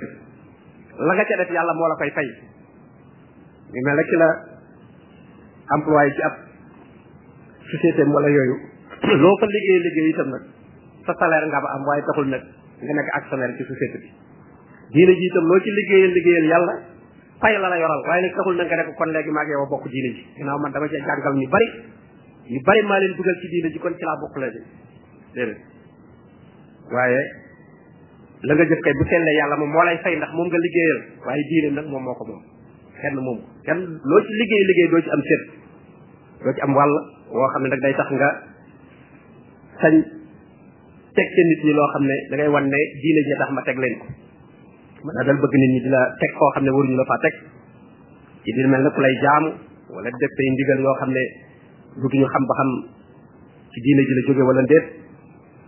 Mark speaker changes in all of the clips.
Speaker 1: la nga ca def yàlla moo la koy fay ñu mel ne ki la employé ci ab société wala yooyu loo fa liggéey liggéey itam nag sa salaire nga ba am waaye taxul nag nga nekk actionnaire ci société bi diine ji itam loo ci liggéeyal liggéeyal yàlla fay la la yoral waaye nag taxul nag nga nekk kon léegi maa ngi yow bokk diine ji ginnaaw man dama cee jàngal ñu bari ñu bari maa leen dugal ci diine ji kon ci laa bokk léegi déedéet waaye la nga jëf kay bu sellee yàlla moom moo lay fay ndax moom nga liggéeyal waaye diine nag moom moo ko moom kenn moom kenn loo ci liggéey liggéey doo ci am cër doo ci am wàll woo xam ne nag day tax nga sañ teg ca nit ñi loo xam ne da ngay wan ne diine ji tax ma teg leen ko man daal bëgg nit ñi di la teg koo xam ne waruñu la faa teg ci biir mel na ku lay jaamu wala def say ndigal yoo xam ne bëgguñu xam ba xam ci diine ji la jóge wala ndéet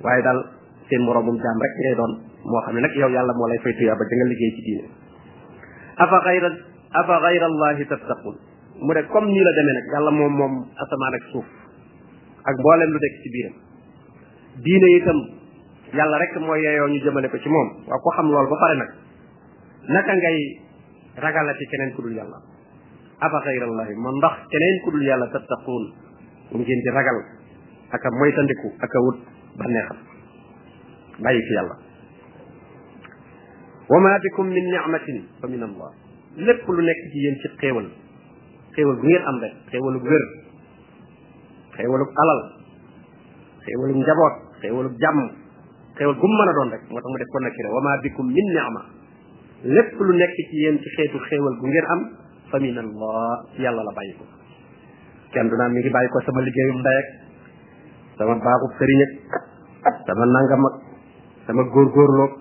Speaker 1: waaye daal seen moroomum jaam rek ngay doon moo xam ne nag yow yàlla moo lay fay tuyaaba da nga liggéey ci diine afa xayra afa xayra allahi tattaqun mu ne comme nii la demee nag yàlla moom moom asamaan ak suuf ak mboolem lu nekk ci biiram diine itam yàlla rek mooy yeeyoo ñu jëmale ko ci moom waaw ko xam loolu ba pare nag naka ngay ragalati keneen ku dul yàlla afa xayrallahi ma ndax keneen ku dul yàlla tattaquun mu ngeen di ragal ak a moytandiku ak a wut bànneexam bàyyi fi yàlla wa ma bikum min ni'matin fa min allah lépp lu nekk ci yéen ci xéewal xéewal bu ngeen am rek xéewalu wér xéewalug alal xéewalug njaboot xéewalug jàmm xéewal gu mu mën a doon rek moo tax mu def ko nakira wa ma bikum min ni'ma lépp lu nekk ci yéen ci xeetu xéewal gu ngeen am fa min allah ci yàlla la bàyyi ko kenn du naan mi ngi bàyyi ko sama liggéeyum ndey ak sama baaxub sëriñ ak sama nangam ak sama góorgóorloog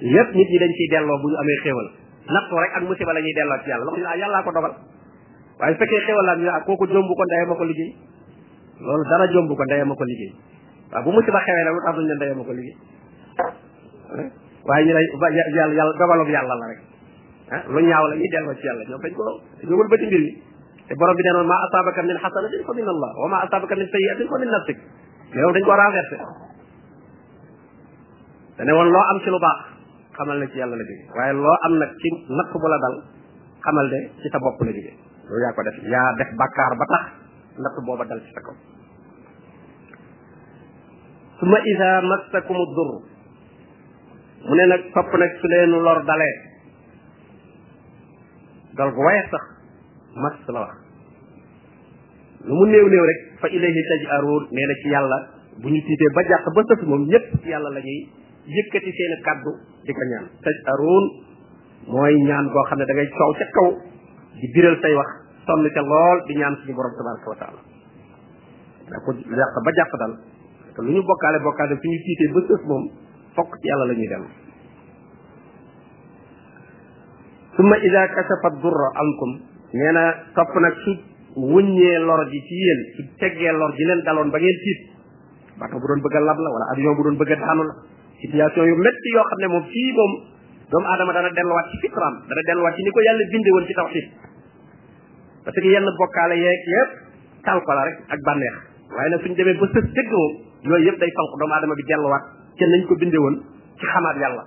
Speaker 1: yépp nit ñi dañ ciy delloo bu ñu amee xéewal nattu rek ak musiba la ñuy delloo ci yàlla loolu yàllaa ko dogal waaye su fekkee xewal la ñu ak ah, kooku jomb ko ndeyam a ko liggéey loolu dara jomb ko ndeyam a ko liggéey waaw bu musiba xewee nag lu tax duñ ne ndeyam a ko liggéey eh? waaye ñu lay yàlla yàlla dogalub yàlla la rek ah lu ñaaw la ñuy delloo ci yàlla ñoom dañ ko dañoo wëlbati mbir mi te borom bi nee noon maa asaabaka min xasanatin fa min allah wa maa asaabaka min sayyiatin fa min nafsik mais yow dañ ko renversé te ne woon loo am ci lu baax xamal na ci yàlla la jóge waaye loo am nag ci natt bu la dal xamal de ci sa bopp la jóge yow yaa ko def yaa def bàkkaar ba tax natt booba dal ci sa kaw suma isa massakum dur mu ne nag topp nag su leen lor dalee dal gu waye sax mas la wax lu mu néew néew rek fa ilayhi tajaruun nee na ci yàlla bu ñu tiitee ba jàq ba sëf moom ñëpp ci yàlla la ñuy yëkkati seen kàddu di ko ñaan taj aruun mooy ñaan boo xam ne da ngay coow ca kaw di biral say wax sonn ca lool di ñaan suñu borom tabaraka wa taala da ko yàq ba jàpp dal te lu ñu bokkaale bokkaale fi ñu tiitee ba sës moom fokk ci yàlla la ñuy dem summa ida kasafa durra ankum nee na topp nag su wuññee lor ji ci yéen su teggee lor ji leen daloon ba ngeen tiit bato bu doon bëgg a lab la wala avion bu doon bëgg a daanu la situation yu métti yoo xam ne moom fii moom doomu aadama dana delluwaat ci fitraam dana delluwaat ci ni ko yàlla binde woon ci tawxiid parce que yenn bokkaale yeeg yëpp tal ko la rek ak bànneex waaye nag suñ demee ba sës dëgg moom yooyu yëpp day fanq doomu aadama bi delluwaat ca nañ ko binde woon ci xamaat yàlla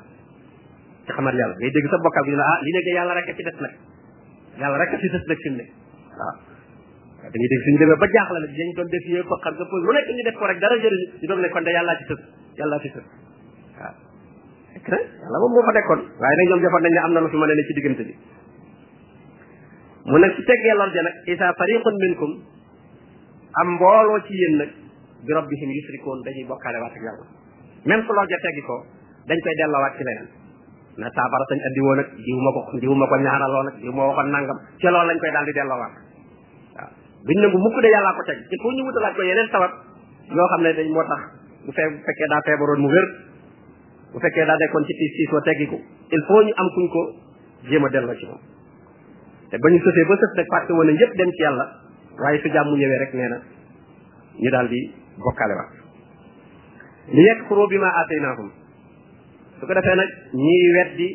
Speaker 1: ci xamaat yàlla ngay dégg sa bokkal bi ñu ne ah li nekk yàlla rek a ci des nag yàlla rek a ci des nag fi mu ne waaw dañuy def suñu demee ba jaaxle la dañ doon def yee ko xam nga lu nekk ñu def ko rek dara jëriñu ñu doon ne kon de yàllaa ci sëb yàllaa ci sëb waaw fekk na yàlla moom moo fa nekkoon waaye nag ñoom defoon nañ ne am na lu fi mën a ne ci diggante bi mu ne su teggee lor ja nag isa fariqun minkum am mbooloo ci yéen nag bi rabbihim yusrikoon dañuy bokkaale waat ak yàlla même su lor ja teggi ko dañ koy delloowaat ci leneen na saafara sañ andi woon ak diw ma ko diw ma ko ñaanaloon ak diw ma waxoon nangam ca loolu lañ koy daal di delloowaat waaw duñ nangu mukk de yàllaa ko teg te foo ñu wutalaat ko yeneen sabab yoo xam ne dañ moo tax bu fee bu fekkee daa feebaroon mu wér bu fekkee daa nekkoon ci tiis tiis wa teggiku il faut ñu am kuñ ko jéem a delloo ci moom te ba ñu sëfee ba sëf nag fàtte woon yëpp dem ci yàlla waaye su jàmm ñëwee rek nee na ñu daal di bokkaale waat li yekk xuroo bi ma aataynaahum su ko defee nag ñiy weddi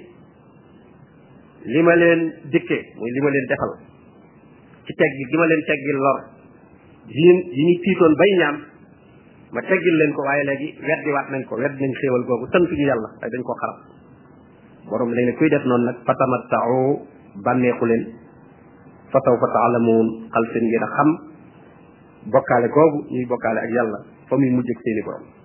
Speaker 1: li ma leen dikke muy li ma leen defal ci teggi gi ma leen teggi lor yi yi ñu tiitoon bay ñaan ma teggil leen ko waaye léegi weddi waat nañ ko weddi nañ xéewal googu sant ñu yàlla waaye dañ koo xarab borom léegi kuy def noonu nag fatamattau bànneexu leen fa sawfa taalamuun xal seen ngeen a xam bokkaale googu ñuy bokkaale ak yàlla fa muy mujj ak seeni borom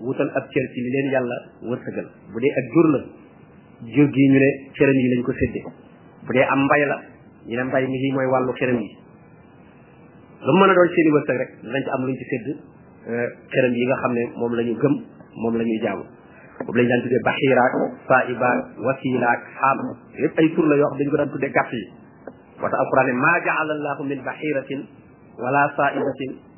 Speaker 1: wutal ab cër ci li leen yàlla wërsëgal bu dee ak jur la jur gi ñu ne xërëm yi lañ ko sédde bu dee am mbay la ñu ne mbay mi lii mooy wàllu xërëm yi lu mën a doon seeni wërsëg rek danañ ci am luñ ci sédd euh, xërëm yi nga xam ne moom la ñu gëm moom la ñuy jaamu boobu lañ daan tuddee baxiiraak saa'ibaak wasiilaak xaam yëpp ay tur la yoo xam dañ ko daan tuddee gàtt yi moo tax alquran ne maa jaala allahu min baxiiratin wala saa'ibatin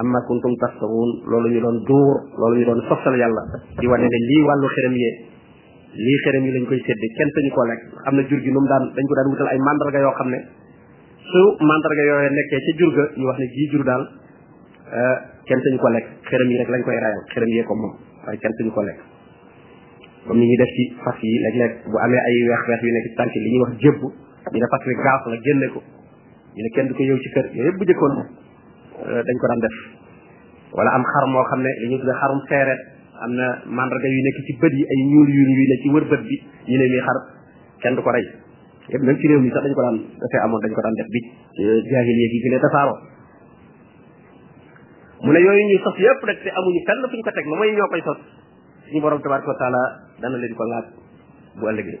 Speaker 1: amma kuntum taftaruun loolu ñu doon duur loolu ñu doon sosal yàlla di wane ne lii wàllu xërëm yee lii xërëm yi lañ koy sédde kenn sañu ko lekk am na jur gi nu mu daan dañ ko daan wutal ay mandarga yoo xam ne su mandarga yooyu nekkee ca jur ga ñu wax ne jii jur daal euh, kenn sañu ko lekk xërëm yi rek lañ koy rayal xërëm yee ko moom waaye kenn sañu ko lekk comme ni ñuy def ci fas yi léeg-léeg bu amee ay weex weex yu nekk ci tànk li ñuy wax jëbb ñu ne fas wi gaaf la génne ko ñu ne kenn du ko yow ci kër yooyu yëpp bu jëkkoon euh, dañ ko daan def wala am xar moo xam ne li ñu tudde xarum seeret am na mandarga yu nekk ci bët yi ay ñuul yu ñuy ne ci wër bët bi ñu ne mii xar kenn du ko rey yëpp même ci réew mi sax dañ ko daan dafay amoon dañ ko daan def bi euh, jaahil yéegi gi ne tasaaroo mu ne yooyu ñuy sos yëpp rek te amuñu fenn fuñ ko teg ma mooy ñoo koy sos suñu borom tabaraka wa taala dana leen ko laaj bu ëllëgee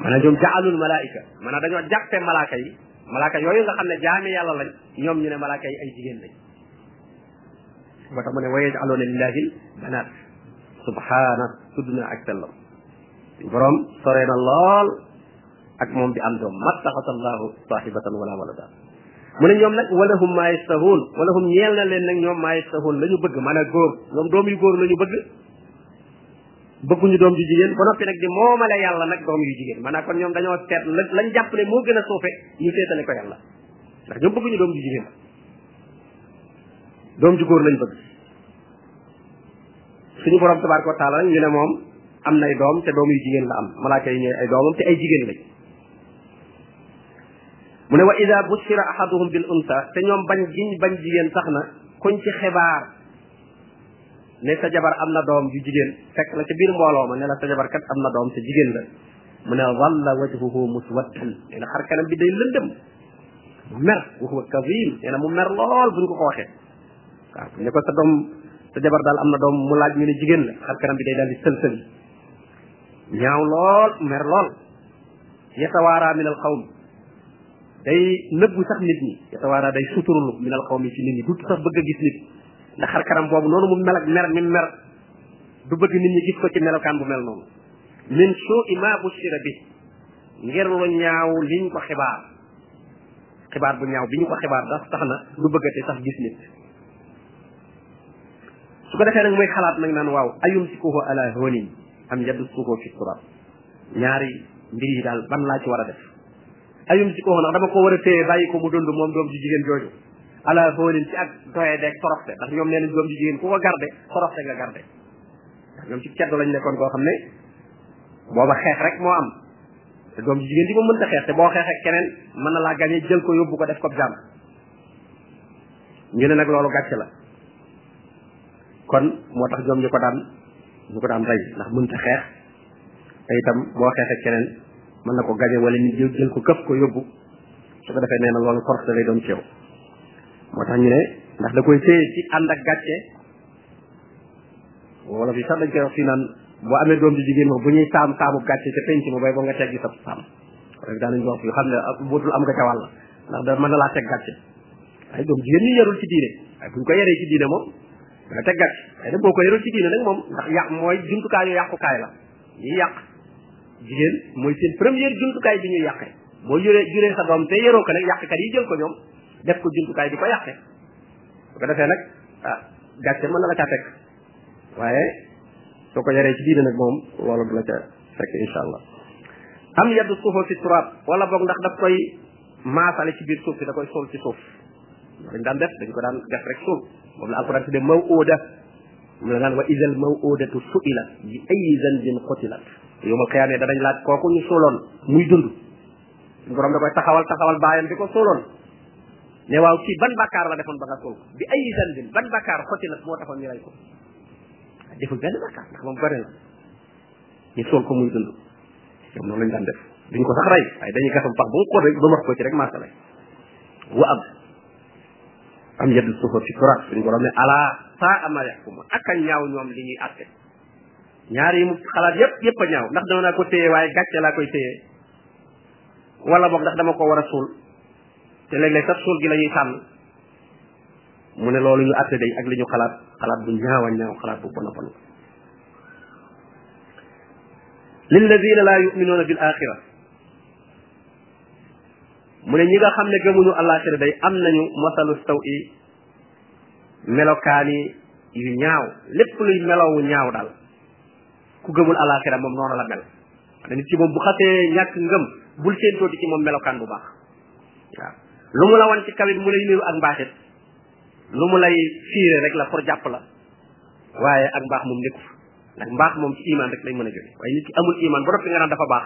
Speaker 1: maanaam ñoom jaalul malaayika maanaam dañoo jàppe malaaka yi malaaka yooyu nga xam ne jaami yàlla lañ ñoom ñu ne malaaka yi ay jigéen lañ moo tax mu ne waye jaloona lillahi banaat subhaana tudd na ak sellam borom sore na lool ak moom bi am doom mattaxasa allahu sahibatan wala walada mu ne ñoom nag walahum maa yastahuun walahum ñeel na leen nag ñoom maa yastahuun la ñu bëgg maanaam góor ñoom doom yu góor la ñu bëgg bëgguñu doom ju jigéen ba noppi nag di moomale yàlla nag doom yu jigéen maanaam kon ñoom dañoo seet lañ jàpp ne moo gën a suufe ñu seetale ko yàlla ndax ñoom bëgguñu doom ju jigéen doom ju góor lañ bëgg suñu borom tabaraka wa taala ñu ne moom am nay doom te doom yu jigéen la am malaaka yi ñooy ay doomam te ay jigéen lañ mu ne wa ida bushira ahaduhum bil unsa te ñoom bañ giñ bañ jigéen sax na kuñ ci xibaar ne sa jabar am na doom ju jigéen fekk la ca biir mbooloo ma ne la sa jabar kat am na doom te jigéen la mu ne walla wajhuhu muswaddan nee na xar kanam bi day lëndëm mer wa huwa kazim nee na mu mer lool buñ ko ko waxee waaw ne ko sa doom sa jabar daal am na doom mu laaj ñu ne jigéen la xar kanam bi day daal di sël-sël ñaaw lool mer lool yatawaara min al qawm day nëbbu sax nit ñi yatawaara day suturlu min al qawmi ci nit ñi du sax bëgg a gis nit ndax xar kanam boobu noonu mu mel ak mer mi mer du bëgg nit ñi gis ko ci melokaan bu mel noonu min suu'i ma bushira bi ngir lu ñaaw liñ ko xibaar xibaar bu ñaaw bi ñu ko xibaar dax tax na du bëggate sax gis nit su ko defee nag muy xalaat nag naan waaw ayum si kuhu ala honin am yaddu suuhu fi turab ñaari mbir yi daal ban laa ci war a def ayum si koo ndax dama ko war a téye bàyyi ko mu dund moom doom ji jigéen jooju ala foonin ci ak doye deeg toroxte ndax ñoom nee nañ doom ji jigéen ku ko garde toroxte nga garde ndax ñoom ci ceddo lañ nekkoon koo xam ne booba xeex rek moo am te doom ji jigéen ji moom mënta xeex te boo xeex ak keneen mën na laa gañee jël ko yóbbu ko def ko jàmm ñu ne nag loolu gàcce la kon moo tax ñoom ñu ko daan ñu ko daan rey ndax mënta xeex te itam boo xeexee keneen mën na ko gañe wala nit jël ko këf ko yóbbu su ko defee nee na loolu force da lay doon ceew moo tax ñu ne ndax da koy téye ci ànd ak gàcce wala fi sax dañ koy wax fii naan boo amee doom ji jigéen moom bu ñuy saam saamu gàcce ca penc ma bay boo nga teggi sa saam rek daan nañu wax yu xam ne bootul am nga ca wàll ndax da mën na laa teg gàcce ay doom jigéen ñi yarul ci diine waaye buñ ko yaree ci diine moom nga teggat waaye nag boo ko yorul ci diine nag moom ndax yàq mooy jumtukaayu yàqukaay la ñuy yàq jigéen mooy seen première jumtukaay bi ñuy yàqee boo juree juree sa doom te yoroo ko nag yàqkat yi jël ko ñoom def ko jumtukaay di ko yàqe bu ko defee nag ah gàcce mën na la caa fekk waaye soo ko yoree ci diine nag moom loolu du la ca fekk incha allah am yaddu suufa fi turaab wala boog ndax daf koy maasale ci biir suuf si da koy suul ci suuf dañ daan def dañ ko daan def rek suul moom la alquran tudde maw ooda mu la naan wa isal maw oodatu suila bi ay zanbin xotilat yowmal xiyaamee danañ laaj kooku ñu suuloon muy dund borom da koy taxawal taxawal baayam di ko suuloon ne waaw kii ban bakkaar la defoon ba nga suul bi ay zanbin ban bakkaar xotilat moo taxoon ñu rey ko deful benn bakkaar ndax moom gore la ñu sol ko muy dund ñoom noonu lañ daan def duñ ko sax rey waaye dañuy gasam pax ba mu xool rek ba wax ko ci rek maasale wa ab am yedd suufa fi turaat suñ borom ne ala saa ama yaxkuma ak a ñaaw ñoom li ñuy àtte ñaar yi mu xalaat yépp yépp a ñaaw ndax dama naa ko téye waaye gàcce laa koy téye wala boog ndax dama ko war a suul te léeg-léeg sax suul gi la ñuy sànn mu ne loolu ñu àtte day ak li ñu xalaat xalaat bu ñaaw a ñaaw xalaat bu bon a bon lilladina laa yuminuuna bil axira mu ne ñi nga xam ne gëmuñu alaxira day am nañu masalu saw i melokaani yu ñaaw lépp luy melowu ñaaw daal ku gëmul alaxira moom noonu la mel nit ci moom bu xasee ñàkk ngëm bul seen tooti ci moom melokaan bu baax waaw lu mu la wan ci kawit mu lay niru ak mbaaxit lu mu lay fiire rek la pour jàpp la waaye ak mbaax moom nekku ndax mbaax moom ci iman rek lay mën a jóge waaye nit ki amul iman ba noppi nga naan dafa baax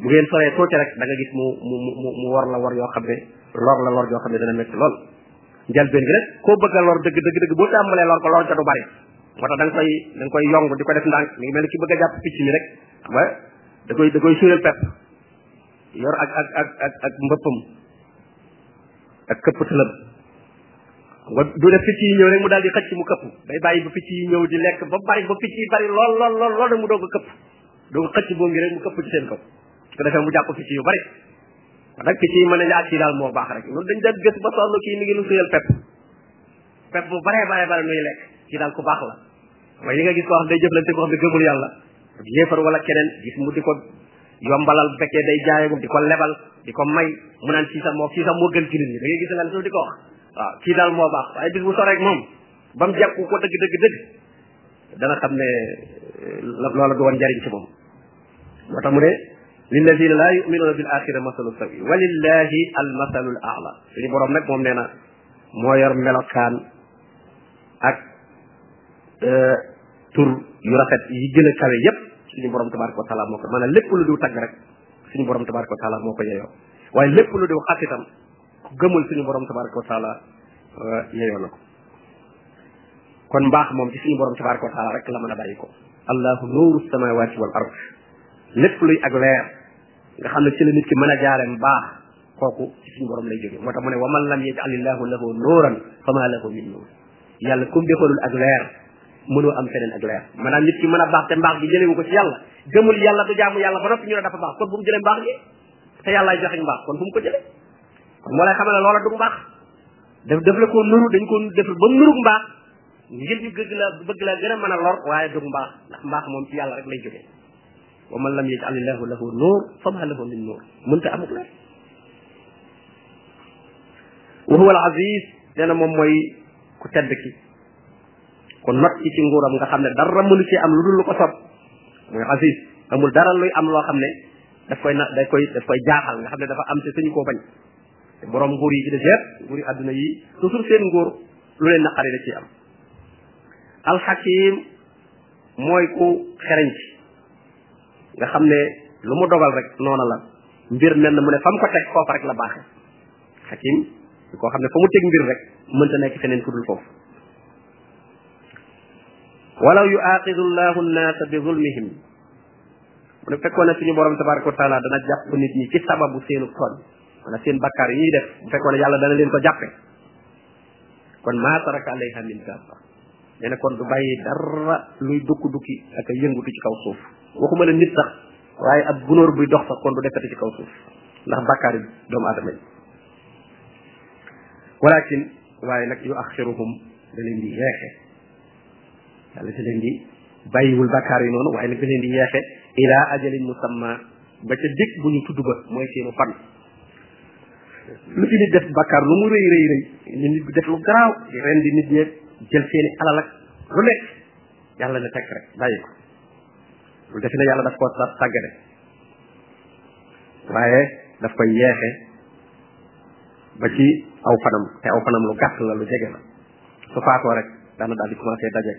Speaker 1: bu ngeen soree tuuti rek da nga gis mu mu mu mu war la war yoo xam ne lor la lor yoo xam ne dana métti lool njëlbeen gi rek koo bëgg a lor dëgg dëgg dëgg boo tàmbalee lor ko lor ca du bari moo tax da nga koy da nga koy yong di ko def ndànk mi ngi mel ni ki bëgg a jàpp picc mi rek xam nga da koy da koy suural pepp yor ak ak ak ak ak mbëppam ak këppatalam wa du def picc yi ñëw rek mu daal di xëcc mu këpp day bàyyi ba picc yi ñëw di lekk ba bari ba picc yi bari lool lool lool lool mu doog a këpp doog a xëcc boo ngi rek mu këpp ci seen kaw su ko defee mu jàpp picc yu bari nag picc yi mën nañu ak kii daal moo baax rek loolu dañ daan gës ba sonn kii mi ngi nu suyal pepp pepp bu baree baree bare nuy lekk kii daal ku baax la mooy li nga gis ko wax day jëflante ko xam ne gëmul yàlla yéefar wala keneen gis mu di ko yombalal bu fekkee day jaay moom di ko lebal di ko may mu naan kii sax moo kii sax moo gën ci nit ñi da ngay gis nga ne sax di ko wax waaw kii daal moo baax waaye bis bu soreek moom ba mu jàpp ko dëgg dëgg dëgg dana xam ne eh, loola du woon njariñ ci moom moo tax mu ne lilladina laa yuminuuna bil axira masalu sawi walillahi al masalul aala suñu borom nag moom nee na moo yor melokaan ak euh, tur yu rafet yi gën a kawe yépp suñu borom tabaraka wa taala moo ko maanaam lépp lu diw tagg rek suñu borom tabaraka wa taala moo ko yeyoo waaye lépp lu diw xas itam ku gëmul suñu borom tabaraka wa taala euh, yeyoo na ko kon mbaax moom ci suñu borom tabaraka wa taala rek la mën a bàyyi ko allahu nuuru samawati wal ard lépp luy ak leer nga xam ne ci la nit ki mën a jaare mbaax kooku ci suñu borom lay jóge moo tax mu ne wa man lam yajalillahu lahu nuuran fa maa lahu min nuur yàlla kum defalul ak leer mënoo am feneen ak leer maanaam nit ki mën a baax te mbaax gi jëlewu ko ci yàlla gëmul yàlla du jaamu yàlla ba noppi ñu ne dafa baax kon bu mu jëlee mbaax gi te yàlla joxe mbaax kon fu mu ko jëlee kon moo lay xamal ne loola du mbaax daf daf la ko nuru dañ ko def ba mu nuru mbaax ngir ñu gëgg la bëgg la gën a mën a lor waaye du mbaax ndax mbaax moom ci yàlla rek lay jógee wa man lam yaj'al illahu lahu nuur fa ma lahu min nuur mënta amuk leer wa huwa al aziz nee na moom mooy ku tedd ki ku not ci ci nguuram nga xam ne dara mënu ci am lu dul lu ko sob mooy aziz amul dara luy am loo xam ne daf koy na daf koy daf koy jaaxal nga xam ne dafa am te suñu koo bañ te borom nguur yi ci des yëpp nguur yi àdduna yi toujours seen nguur lu leen naqari da ciy am alxakim mooy ku xereñ ci nga xam ne lu mu dogal rek noona la mbir mel na mu ne fa mu ko teg foofa rek la baaxe xakim koo xam ne fa mu teg mbir rek mënta nekk feneen ku dul foofu walaw yu aqidu llahu nnaasa bi zulmihim mu ne fekkoon ne suñu borom tabaraka wa taala dana jàpp nit ñi ci sababu seenu tooñ wala seen bakkaar yi ñuy def bu fekkoon ne yàlla dana leen ko jàppe kon maa taraka alayha min dabba nee na kon du bàyyi dara luy dukk dukki ak a yëngutu ci kaw suuf waxuma la nit sax waaye ab gunóor buy dox sax kon du defati ci kaw suuf ndax bàkkaari doomu aadama yi walakin waaye nag yu axiruhum da leen di yeexe yàlla da leen di bàyyiwul bàkkaar yi noonu waaye nag da leen di yeexe ila ajalin musamma ba ca dikk bu ñu tudd ba mooy seenu fan lu ci nit def bàkkaar lu mu rëy rëy rëy ñu nit def lu garaaw ren di nit ñeeg jël seeni alal ak lu nekk yàlla ne tekk rek bàyyi ko lu defe ne yàlla daf koo sat sàggane waaye daf koy yeexe ba ci aw fanam te aw fanam lu gàtt la lu jege la su faatoo rek daana daal di commencé dajeeg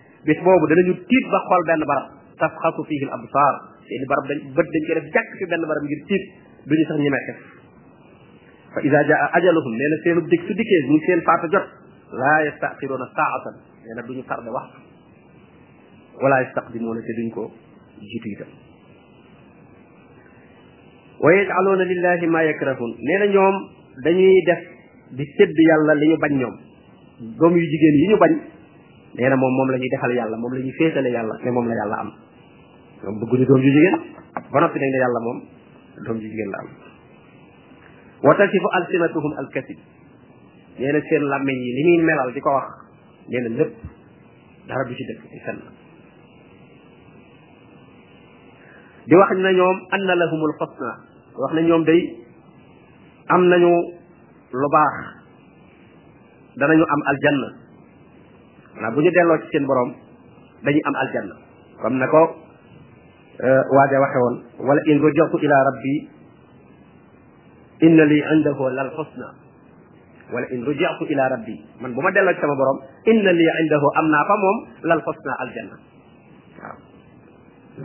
Speaker 1: bis boobu danañu tiit ba xool benn barab tasxasu fihi al absar seeni barab dañ bët dañ koy def jàkk fi benn barab ngir tiit duñu sax ñemee xef fa ida jaa ajaluhum nee na seenu dig su dikkee ñu seen faata jot laa yastaxiroona saatan nee na duñu tarde waxtu wala yastaqdimuuna te duñ ko jiitu itam wa yaj'aluuna lillahi ma yakrahun nee na ñoom dañuy def di sédd yàlla li ñu bañ ñoom doom yu jigéen yi ñu bañ nee na moom moom la ñuy defal yàlla moom la ñuy féetale yàlla ne moom la yàlla am ñoom bëgguñu doom ju jigéen ba noppi nag ne yàlla moom doom ju jigéen la am wa tasifu alsinatuhum alkasib nee na seen làmmiñ yi li muy melal di ko wax nee na lépp dara du ci dëkk di fenn di wax na ñoom anna lahumul xusna wax na ñoom day am nañu lu baax danañu am aljanna maanaam bu ñu delloo ci seen borom dañuy am aljanna comme na ko euh, waaja waxe woon wala in rajatu ila rabbi inna li indahu lal husna wala in rajatu ila rabbi man bu ma delloo ci sama borom inna li indahu am naa fa moom lal husna aljanna waaw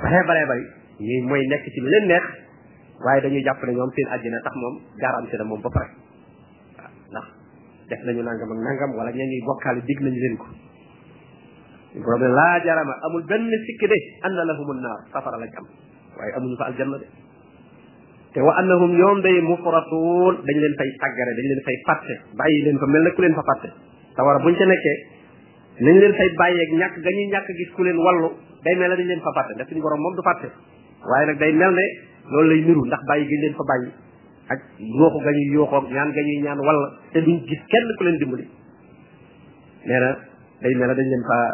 Speaker 1: bare bare bari ñuy mooy nekk ci lu leen neex waaye dañuy jàpp ne ñoom seen àjjana sax moom garanti na moom ba pare ndax def nañu nangam ak nangam wala ña ñuy bokkaale dig nañu leen ko borom ne laa jarama amul benn sikk de anna lahum annaar safara lañ am waaye amuñu fa aljanna de te wa annahum ñoom day mufratuun dañ leen fay tàggare dañ leen fay fàtte bàyyi leen fa mel na ku leen fa fàtte sawara buñ ca nekkee nañ leen fay bàyyeeg ñàkk ga ñuy ñàkk gis ku leen wallu day mel ne dañ leen fa fàtte ndax suñu borom moom du fàtte waaye nag day mel ne loolu lay niru ndax bàyyi gi leen fa bàyyi ak yooxu ga ñuy yooxoog ñaan ga ñuy ñaan wala te duñ gis kenn ku leen dimbali nee na day mel ne dañ leen faa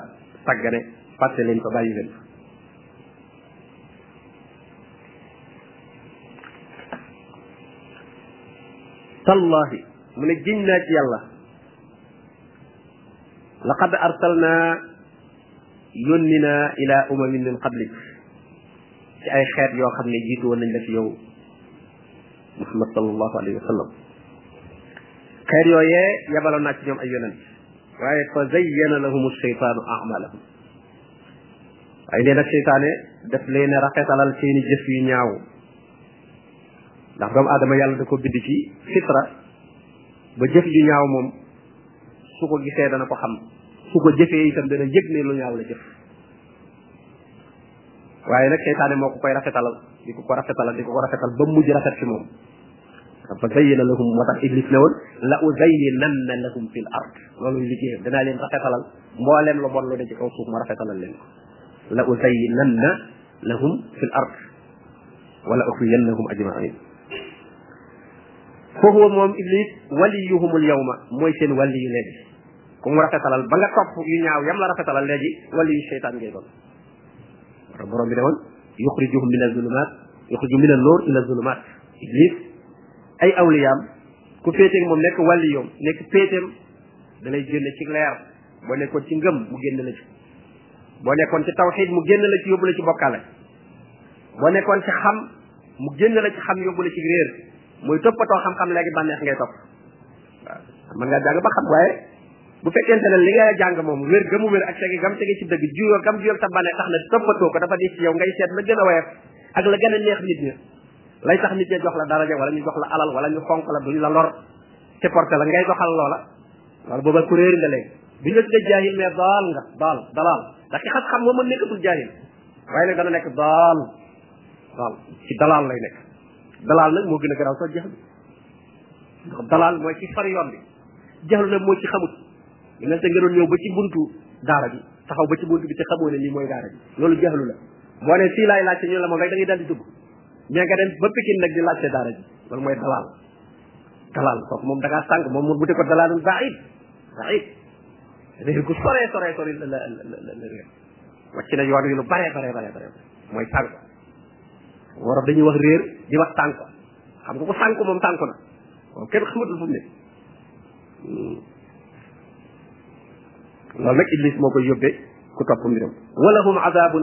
Speaker 1: sàggane fàtte leen fa bàyyi leen tallahi mu ne giñ naa ci yàlla laqad arsalna yónni naa ila umamin min qablik ci ay xeet yoo xam ne jiitu woon nañ la fi yow muhammad sallallahu alayhi wa sallam xeet yooyee yabaloon naa ci ñoom ay yonent waaye fa zayyana lahum sheytaanu amalahum waaye nee nag seytaane daf leen a rafetalal seeni jëf yu ñaaw ndax doomu aadama yàlla da ko bind ci fitra ba jëf ju ñaaw moom su ko gisee dana ko xam su ko jëfee itam dana yëg ne lu ñaaw la jëf waaye nag seytaane moo ko koy rafetalal di ko ko rafetalal di ko ko rafetal ba mujj rafet ci moom fa zayyana lahum moo tax iblis ne woon la uzayyinanna lahum fil ard loolu liggéeyam danaa leen rafetalal mboolem lu bon lu ne ci kaw suuf ma rafetalal leen ko la uzayyinanna lahum fi l ard wala uxriyannahum ajmain fa huwa moom iblis waliyuhum al yawma mooy seen wàlli yu léegi ku mu rafetalal ba nga topp yu ñaaw yam la rafetalal léegi wàlli yu seytaan ngay doon borom bi ne woon yuxrijuhum min azulumat yuxriju min annoor ila azulumat iblis ay awliyaam ku féeteeg moom nekk wàlli yoom nekk péeteem da lay génne ci leer boo nekkoon ci ngëm mu génn la ci boo nekkoon ci tawxiid mu génn la ci yóbbu la ci bokkaale boo nekkoon ci xam mu génn la ci xam yóbbu la ci réer muy toppatoo xam-xam léegi bànneex ngay topp waaw mën ngaa jàng ba xam waaye bu fekkente ne li nga jàng moom wér ga mu wér ak tege gam tege ci dëgg juyoo gam juyoo sa bànneex tax na toppatoo ko dafa di ci yow ngay seet la gën a woyof ak la gën a neex nit ñi lay tax nit ñi jox la daraja wala ñu jox la alal wala ñu fonk la duñ la lor supporté la ngay doxal loola wala booba ku réer nga léegi bi nga tuddee jaahil mais daal nga daal dalaal ndax ci xam-xam moom mën nekkatul jaahil waaye nag dana nekk daal daal ci dalaal lay nekk dalaal nag moo gën a garaaw sax jaxlu ndax dalaal mooy ci far yoon bi jaxlu nag moo ci xamut ñu ne te nga doon ñëw ba ci buntu daara bi taxaw ba ci buntu bi te xamoo ne lii mooy daara bi loolu jaxlu la boo ne fii laay laajte ñu la moom rek da ngay daal di dugg mais nga dem ba Pikine nag di laajte daara ji loolu mooy dalaal dalal kooku moom da ngaa sànq moom mu budde ko dalalul baid baid réer gu sore sore sore la la la la réer wàcc na yoon wi lu bare bare bare bare mooy sànq worof dañuy wax réer di wax sànq xam nga ko sànq moom sànq na moom kenn xamatul fu mu ne hmm. loolu nag iblis moo koy yóbbee ku topp mbiram wala hum azabun